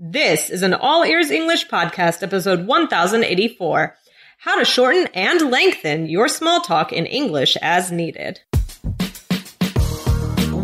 This is an All Ears English podcast, episode 1084 How to Shorten and Lengthen Your Small Talk in English as Needed.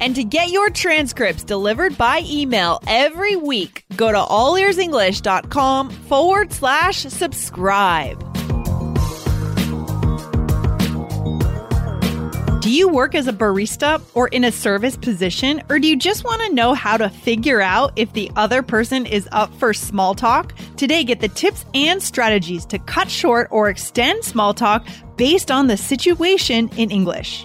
And to get your transcripts delivered by email every week, go to allearsenglish.com forward slash subscribe. Do you work as a barista or in a service position, or do you just want to know how to figure out if the other person is up for small talk? Today, get the tips and strategies to cut short or extend small talk based on the situation in English.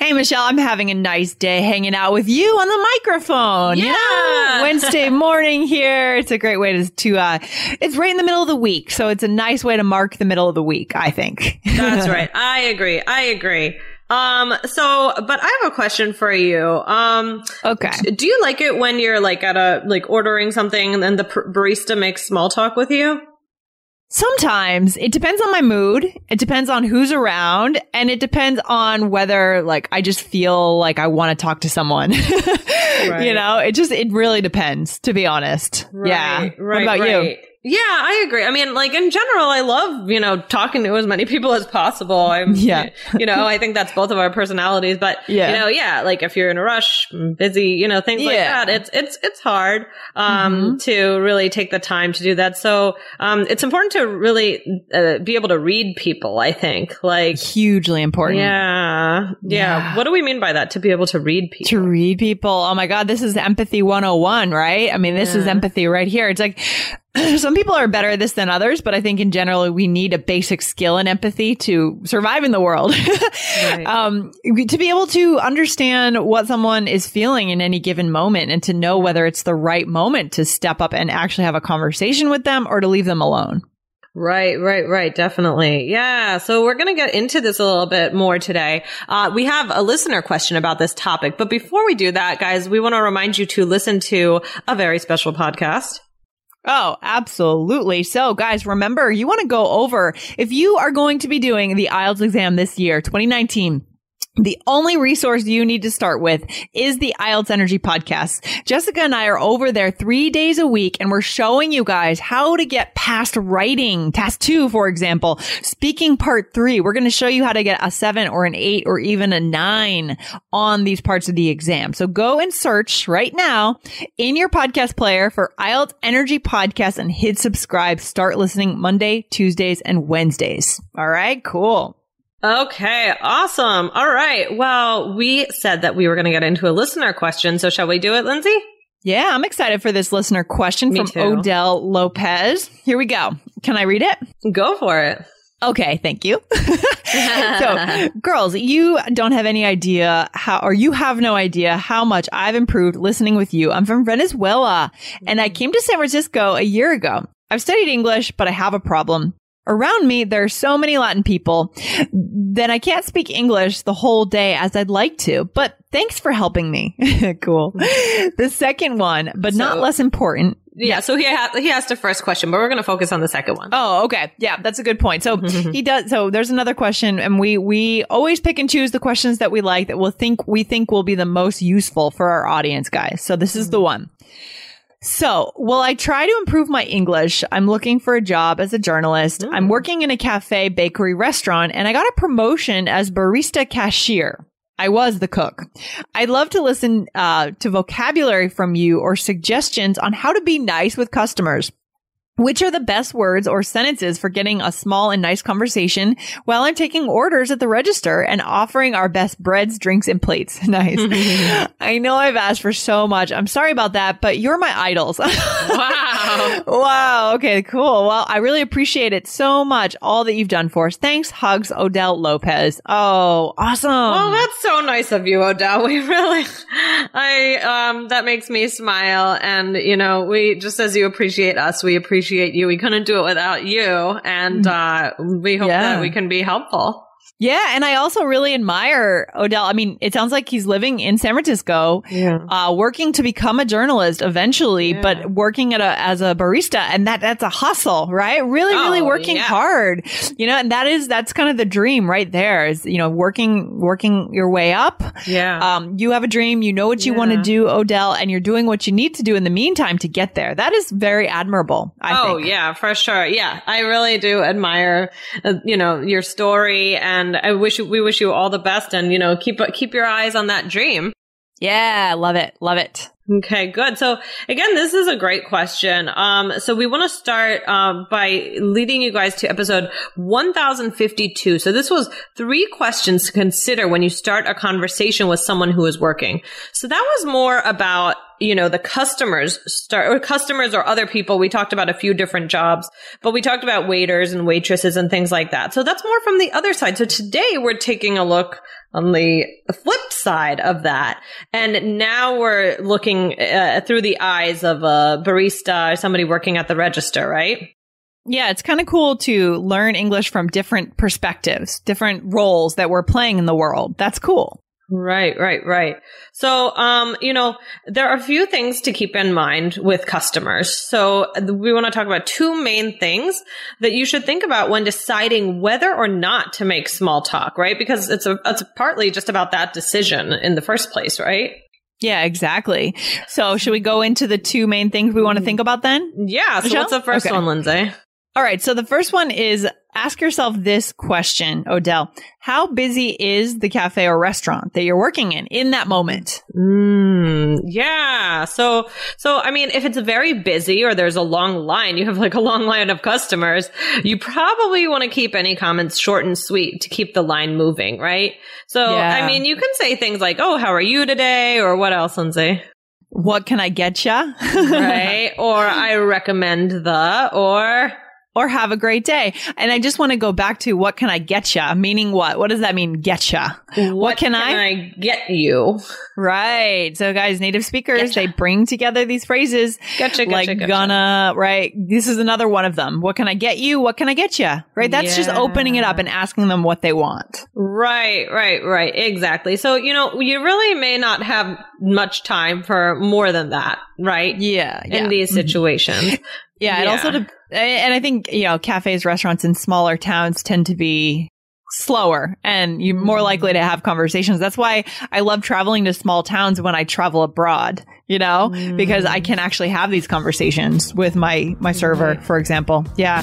Hey, Michelle, I'm having a nice day hanging out with you on the microphone. Yeah. Know, Wednesday morning here. It's a great way to, to, uh, it's right in the middle of the week. So it's a nice way to mark the middle of the week, I think. That's right. I agree. I agree. Um, so, but I have a question for you. Um, Okay. do you like it when you're like at a, like ordering something and then the pr- barista makes small talk with you? Sometimes it depends on my mood. It depends on who's around and it depends on whether like I just feel like I want to talk to someone. You know, it just, it really depends to be honest. yeah. Right, what about you? Yeah, I agree. I mean, like in general, I love, you know, talking to as many people as possible. I'm, Yeah. you know, I think that's both of our personalities, but, Yeah. you know, yeah, like if you're in a rush, busy, you know, things like that, it's, it's, it's hard, um, to really take the time to do that. So, um, it's important to really, uh, be able to read people, I think. Like, Hugely important. yeah, yeah, Yeah. What do we mean by that? To be able to read people? to read people. Oh my God, this is empathy 101, right? I mean, this is empathy right here. It's like some people are better at this than others, but I think in general, we need a basic skill in empathy to survive in the world. Right. um, to be able to understand what someone is feeling in any given moment and to know whether it's the right moment to step up and actually have a conversation with them or to leave them alone. Right, right, right. Definitely. Yeah. So we're going to get into this a little bit more today. Uh, we have a listener question about this topic, but before we do that, guys, we want to remind you to listen to a very special podcast. Oh, absolutely. So guys, remember, you want to go over, if you are going to be doing the IELTS exam this year, 2019, the only resource you need to start with is the IELTS Energy Podcast. Jessica and I are over there three days a week and we're showing you guys how to get past writing. Task two, for example, speaking part three. We're going to show you how to get a seven or an eight or even a nine on these parts of the exam. So go and search right now in your podcast player for IELTS Energy Podcast and hit subscribe. Start listening Monday, Tuesdays, and Wednesdays. All right, cool. Okay. Awesome. All right. Well, we said that we were going to get into a listener question. So shall we do it, Lindsay? Yeah, I'm excited for this listener question Me from too. Odell Lopez. Here we go. Can I read it? Go for it. Okay, thank you. so, girls, you don't have any idea how, or you have no idea how much I've improved listening with you. I'm from Venezuela and I mm-hmm. came to San Francisco a year ago. I've studied English, but I have a problem. Around me, there are so many Latin people that I can't speak English the whole day as I'd like to, but thanks for helping me. cool. The second one, but not less important, Yeah. So he ha- he asked a first question, but we're going to focus on the second one. Oh, okay. Yeah, that's a good point. So he does. So there's another question, and we we always pick and choose the questions that we like that we'll think we think will be the most useful for our audience, guys. So this is mm-hmm. the one. So, will I try to improve my English? I'm looking for a job as a journalist. I'm working in a cafe, bakery, restaurant, and I got a promotion as barista cashier. I was the cook. I'd love to listen uh, to vocabulary from you or suggestions on how to be nice with customers. Which are the best words or sentences for getting a small and nice conversation while I'm taking orders at the register and offering our best breads, drinks, and plates? nice. I know I've asked for so much. I'm sorry about that, but you're my idols. Wow. wow. Okay, cool. Well, I really appreciate it so much. All that you've done for us. Thanks. Hugs, Odell Lopez. Oh, awesome. Well, that's so nice of you, Odell. We really, I, um, that makes me smile. And, you know, we, just as you appreciate us, we appreciate you. We couldn't do it without you. And, uh, we hope Yeah. that we can be helpful. Yeah. And I also really admire Odell. I mean, it sounds like he's living in San Francisco. Yeah. uh, working to become a journalist eventually, Yeah. but working at a, as a barista and that, that's a hustle, right? Really, really Oh, working yeah. hard, you know, and that is, that's kind of the dream right there is, you know, working, working your way up. Yeah. Um, you have a dream, you know what you want to do, Odell, and you're doing what you need to do in the meantime to get there. That is very admirable. I oh think. yeah, for sure. Yeah, I really do admire, uh, you know, your story, and I wish you- we wish you all the best, and you know, keep keep your eyes on that dream. Yeah. Love it. Love it. Okay, good. So again, this is a great question. Um, so we want to start um, by leading you guys to episode 1052. So this was three questions to consider when you start a conversation with someone who is working. So that was more about you know the customers start or customers or other people. We talked about a few different jobs, but we talked about waiters and waitresses and things like that. So that's more from the other side. So today we're taking a look on the flip side of that. And now we're looking uh, through the eyes of a barista or somebody working at the register, right? Yeah, it's kind of cool to learn English from different perspectives, different roles that we're playing in the world. That's cool. Right, right, right. So, um, you know, there are a few things to keep in mind with customers. So we want to talk about two main things that you should think about when deciding whether or not to make small talk, right? Because it's a, it's partly just about that decision in the first place, right? Yeah, exactly. So, should we go into the two main things we want to think about then? Yeah. So Michelle? what's the first Okay. one, Lindsay? All right. So, the first one is ask yourself this question, Odell. How busy is the cafe or restaurant that you're working in in that moment? Mm, yeah. So, so, I mean, if it's very busy or there's a long line, you have like a long line of customers, you probably want to keep any comments short and sweet to keep the line moving, right? So, Yeah. I mean, you can say things like, Oh, how are you today? Or what else, Lindsay? What can I get you? Right? or I recommend the, or, or have a great day. And I just want to go back to what can I get ya? Meaning what? What does that mean? Get ya? what, can I- get you? Right. So guys, native speakers, Getcha. they bring together these phrases Gotcha, gotcha, like gotcha. gonna, right? This is another one of them. What can I get you? What can I get you? Right? That's just opening it up and asking them what they want. Right, right, right. Exactly. So, you know, you really may not have much time for more than that, right? Yeah. In these mm-hmm. situations. Yeah, Yeah. also to, and I think, you know, cafes, restaurants in smaller towns tend to be slower and you're more likely to mm-hmm. have conversations. That's why I love traveling to small towns when I travel abroad, you know, because I mm. can actually have these conversations with my, my server, for example. Yeah.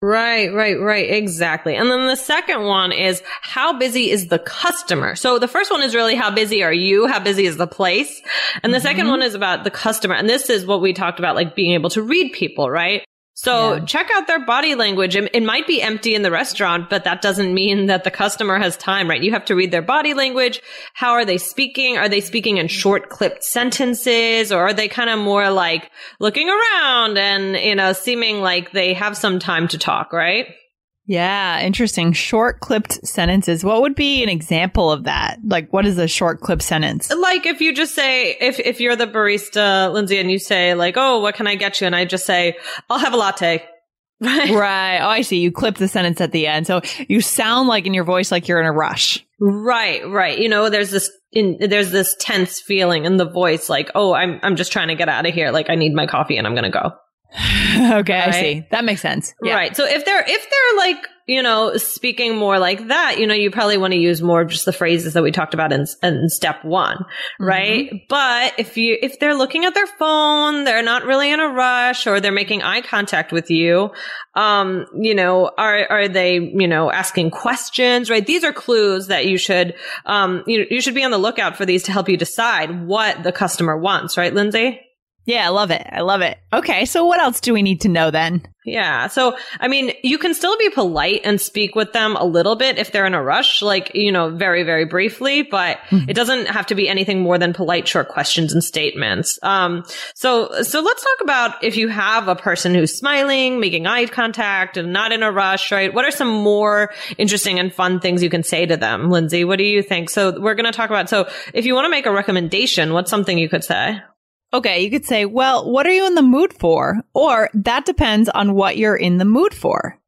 Right, right, right. Exactly. And then the second one is how busy is the customer? So the first one is really how busy are you? How busy is the place? And the mm-hmm. second one is about the customer. And this is what we talked about, like being able to read people, right? So yeah. check out their body language. It, it, might be empty in the restaurant, but that doesn't mean that the customer has time, right? You have to read their body language. How are they speaking? Are they speaking in short clipped sentences or are they kind of more like looking around and, you know, seeming like they have some time to talk, right? Yeah, interesting. Short clipped sentences. What would be an example of that? Like, what is a short clip sentence? Like, if you just say, if, if you're the barista, Lindsay, and you say, like, oh, what can I get you? And I just say, I'll have a latte. Right. Right. Oh, I see. You clip the sentence at the end. So you sound like in your voice like you're in a rush. Right, right. You know, there's this in there's this tense feeling in the voice like, "Oh, I'm I'm just trying to get out of here. Like I need my coffee and I'm going to go." okay, right? I see. That makes sense. Yeah. Right. So if they're if they're like, you know, speaking more like that, you know, you probably want to use more just the phrases that we talked about in, in step 1, mm-hmm. right? But if you if they're looking at their phone, they're not really in a rush or they're making eye contact with you, um, you know, are are they, you know, asking questions, right? These are clues that you should um you you should be on the lookout for these to help you decide what the customer wants, right, Lindsay? Yeah, I love it. I love it. Okay, so what else do we need to know then? Yeah. So, I mean, you can still be polite and speak with them a little bit if they're in a rush, like, you know, very, very briefly, but mm-hmm. it doesn't have to be anything more than polite, short questions and statements. Um, so, so let's talk about if you have a person who's smiling, making eye contact and not in a rush, right? What are some more interesting and fun things you can say to them? Lindsay, what do you think? So we're going to talk about, so if you want to make a recommendation, what's something you could say? Okay, you could say, well, what are you in the mood for? Or that depends on what you're in the mood for.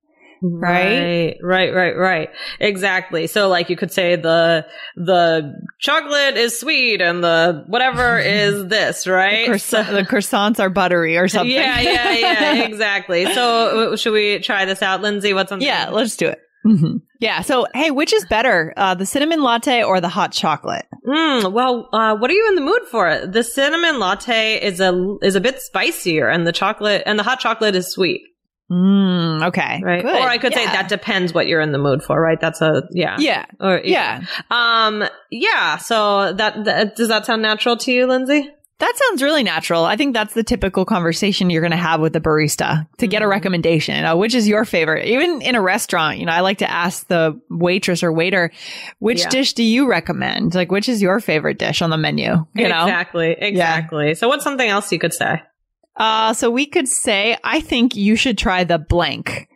Right? Right, right, right, Exactly. So like you could say the, the chocolate is sweet and the whatever is this, right? The, croissant, so, the, croissants are buttery or something. Yeah, yeah, yeah, exactly. So should we try this out, Lindsay? What's on? Yeah, let's do it. Mm-hmm. Yeah. So, hey, which is better, uh, the cinnamon latte or the hot chocolate? Mm, well, uh, what are you in the mood for? The cinnamon latte is a is a bit spicier, and the chocolate and the hot chocolate is sweet. Mm, okay. Right. Good. Or I could yeah. say that depends what you're in the mood for, right? That's a, yeah. Yeah. Or, yeah. yeah. Um, yeah. So that, that, does that sound natural to you, Lindsay? That sounds really natural. I think that's the typical conversation you're going to have with the barista to get a mm-hmm. recommendation. Know, which is your favorite? Even in a restaurant, you know, I like to ask the waitress or waiter, which yeah. dish do you recommend? Like, which is your favorite dish on the menu? You know? Exactly. Exactly. Yeah. So what's something else you could say? Uh, so we could say, I think you should try the blank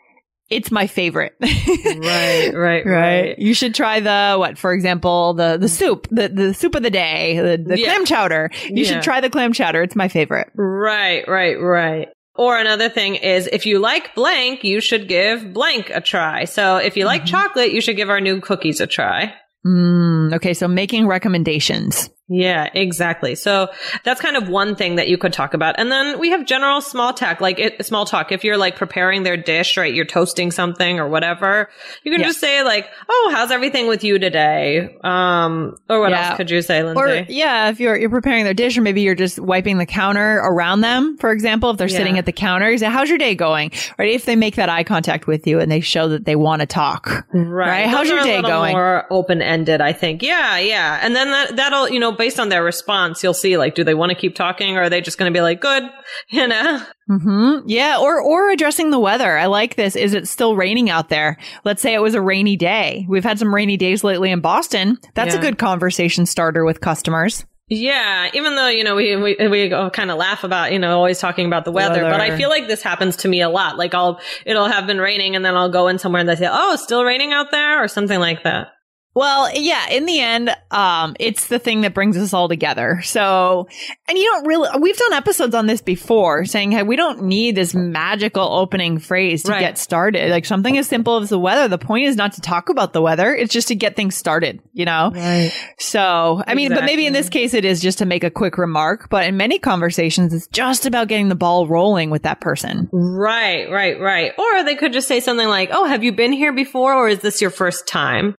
it's my favorite. right, right, right. You should try the what, for example, the the soup, the the soup of the day, the, the yeah. clam chowder. You yeah. should try the clam chowder. It's my favorite. Right, right, right. Or another thing is if you like blank, you should give blank a try. So if you like mm-hmm. chocolate, you should give our new cookies a try. Mm, okay, so making recommendations. Yeah, exactly. So that's kind of one thing that you could talk about. And then we have general small talk, like it, small talk. If you're like preparing their dish, right? You're toasting something or whatever. You can just say like, "Oh, how's everything with you today?" Um, or what yeah. else could you say, Lindsay? Or yeah, if you're you're preparing their dish, or maybe you're just wiping the counter around them, for example, if they're yeah. sitting at the counter, you say, "How's your day going?" Right? If they make that eye contact with you and they show that they want to talk, right? right? How's your day going? More open ended, I think. Yeah, yeah. And then that that'll you know based on their response, you'll see like, do they want to keep talking or are they just going to be like, good, you know? Mm-hmm. Yeah. Or, or addressing the weather. I like this. Is it still raining out there? Let's say it was a rainy day. We've had some rainy days lately in Boston. That's yeah. a good conversation starter with customers. Yeah, even though, you know, we, we, we kind of laugh about, you know, always talking about the weather, weather, but I feel like this happens to me a lot. Like I'll, it'll have been raining and then I'll go in somewhere and they say, oh, still raining out there or something like that. Well, yeah, in the end, um, it's the thing that brings us all together. So, and you don't really, we've done episodes on this before saying, hey, we don't need this magical opening phrase to right. get started. Like something as simple as the weather. The point is not to talk about the weather. It's just to get things started, you know? Right. So, I mean, but maybe in this case, it is just to make a quick remark, but in many conversations, it's just about getting the ball rolling with that person. Right, right, right. Or they could just say something like, Oh, have you been here before? Or is this your first time?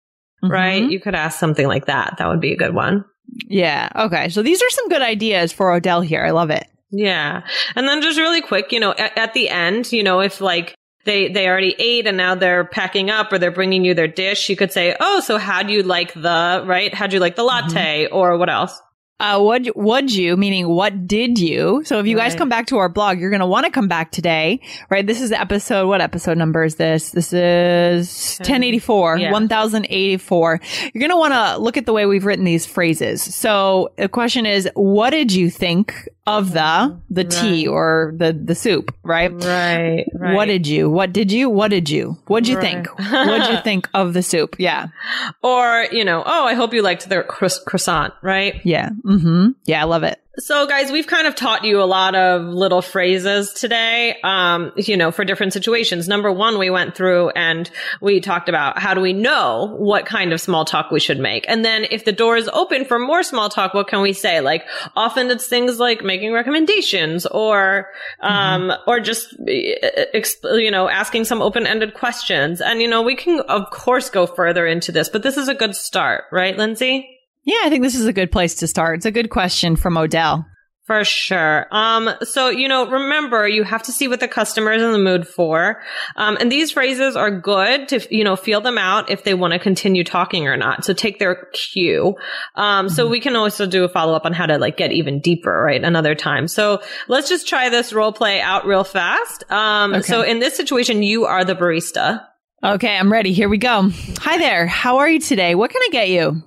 Mm-hmm. right? You could ask something like that. That would be a good one. Yeah. Okay. So these are some good ideas for Odell here. I love it. Yeah. And then just really quick, you know, at, at the end, you know, if like, they, they already ate and now they're packing up or they're bringing you their dish, you could say, Oh, so how do you like the, right? how do you like the latte Mm-hmm. or what else? Uh, what would you meaning what did you? So if you guys come back to our blog, you're going to want to come back today, right? This is episode, what episode number is this? This is 1084, Yeah. 1084. You're going to want to look at the way we've written these phrases. So the question is, what did you think of the, the tea or the, the soup, right? Right. What did you? What did you? What did you? What'd you Right. think? What'd you think of the soup? Yeah. or, you know, Oh, I hope you liked the croiss- croissant, right? Yeah. Mm-hmm. Yeah. I love it. So guys, we've kind of taught you a lot of little phrases today, um, you know, for different situations. Number one, we went through and we talked about how do we know what kind of small talk we should make? And then if the door is open for more small talk, what can we say? Like often it's things like making recommendations or, um, or just, uh, you know, asking some open-ended questions. And, you know, we can of course go further into this, but this is a good start, right, Lindsay? Yeah. I think this is a good place to start. It's a good question from Odell. For sure. Um, so, you know, remember, you have to see what the customer is in the mood for. Um, and these phrases are good to, you know, feel them out if they want to continue talking or not. So take their cue. Um, so we can also do a follow up on how to like get even deeper, right? Another time. So let's just try this role play out real fast. Um, Okay. so in this situation, you are the barista. Okay, I'm ready. Here we go. Hi there. How are you today? What can I get you?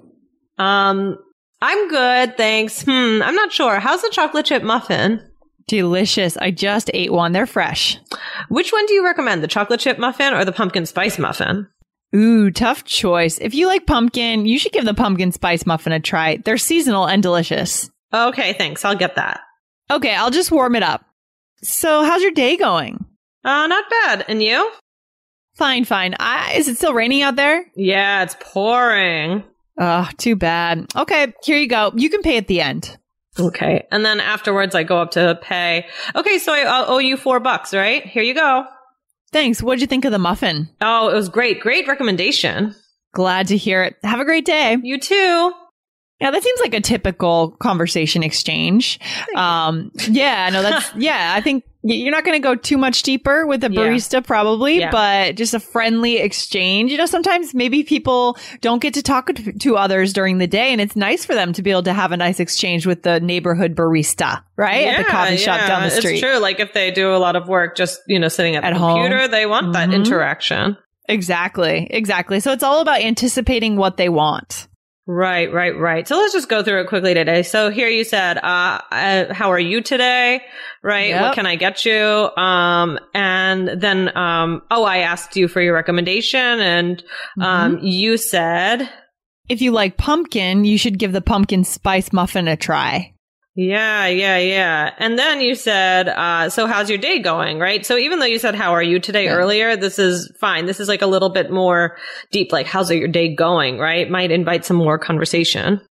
Um, I'm good. Thanks. Hmm. I'm not sure. How's the chocolate chip muffin? Delicious. I just ate one. They're fresh. Which one do you recommend? The chocolate chip muffin or the pumpkin spice muffin? Ooh, tough choice. If you like pumpkin, you should give the pumpkin spice muffin a try. They're seasonal and delicious. Okay, thanks. I'll get that. Okay, I'll just warm it up. So, how's your day going? Uh, not bad. And you? Fine, fine. I, is it still raining out there? Yeah, it's pouring. Oh, too bad. Okay, here you go. You can pay at the end. Okay. And then afterwards, I go up to pay. Okay, so I I'll owe you four bucks, right? Here you go. Thanks. What'd you think of the muffin? Oh, it was great. Great recommendation. Glad to hear it. Have a great day. You too. Yeah, that seems like a typical conversation exchange. Um, yeah, no, that's, yeah, I think you're not going to go too much deeper with a Yeah. barista probably, Yeah. but just a friendly exchange. You know, sometimes maybe people don't get to talk to, others during the day and it's nice for them to be able to have a nice exchange with the neighborhood barista, right? yeah, At the coffee shop down the street. It's true. Like if they do a lot of work just, you know, sitting at, At the home. computer, they want that Mhm. interaction. Exactly. Exactly. So it's all about anticipating what they want. Right, right, right. So let's just go through it quickly today. So here you said, uh, uh how are you today? Right. Yep. What can I get you? Um, and then, um, oh, I asked you for your recommendation and, um, you said, If you like pumpkin, you should give the pumpkin spice muffin a try. Yeah, yeah, yeah. And then you said, uh, so how's your day going? Right. So even though you said, how are you today Yeah. earlier, this is fine. This is like a little bit more deep, like, how's your day going? Right. Might invite some more conversation.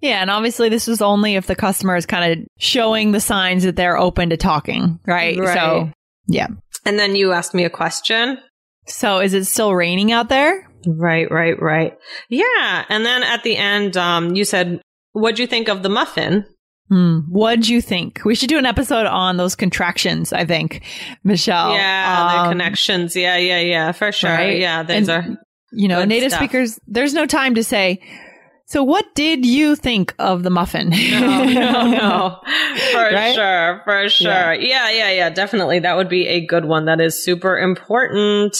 Yeah, and obviously this is only if the customer is kind of showing the signs that they're open to talking, right? Right. So, yeah. And then you asked me a question. So, is it still raining out there? Right, right, right. Yeah. And then at the end, um, you said, what'd you think of the muffin? Hmm. What'd you think? We should do an episode on those contractions, I think, Michelle. yeah, the Um, connections. Yeah, yeah, yeah, for sure. right? Yeah, those And, are. You know, native stuff. speakers, there's no time to say, so what did you think of the muffin? No, no, no. For Right? sure, for sure. Yeah. yeah, yeah, Definitely. That would be a good one. That is super important.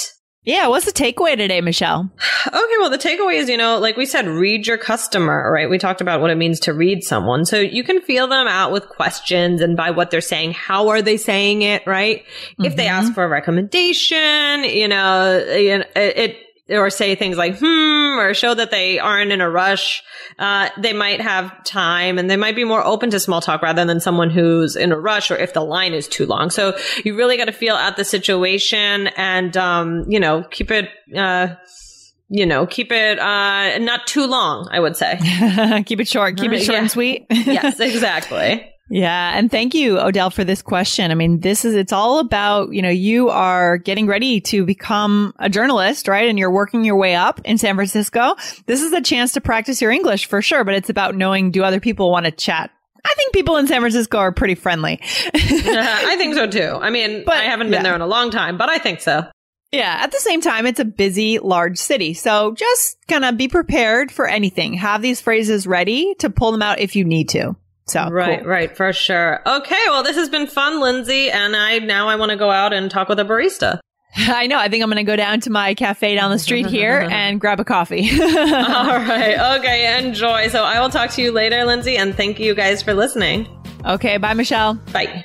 Yeah, what's the takeaway today, Michelle? Okay, well, the takeaway is, you know, like we said, read your customer, right? We talked about what it means to read someone. So you can feel them out with questions and by what they're saying. How are they saying it, right? If they Mhm. ask for a recommendation, you know, you know, it, it or say things like, hmm, or show that they aren't in a rush, uh, they might have time and they might be more open to small talk rather than someone who's in a rush or if the line is too long. So you really got to feel out the situation and, um, you know, keep it, uh, you know, keep it, uh, not too long, I would say. keep it short, keep it short Yeah. and sweet. yes, exactly. Yeah. And thank you, Odell, for this question. I mean, this is, it's all about, you know, you are getting ready to become a journalist, right? And you're working your way up in San Francisco. This is a chance to practice your English for sure, but it's about knowing, do other people want to chat? I think people in San Francisco are pretty friendly. I think so too. I mean, But- I haven't been yeah. there in a long time, but I think so. Yeah. At the same time, it's a busy, large city. So just kind of be prepared for anything. Have these phrases ready to pull them out if you need to. So right, cool. right, for sure. Okay, well, this has been fun, Lindsay, and I now I want to go out and talk with a barista. I know. I think I'm going to go down to my cafe down the street here and grab a coffee. All right. Okay. Enjoy. So I will talk to you later, Lindsay, and thank you guys for listening. Okay. Bye, Michelle. Bye.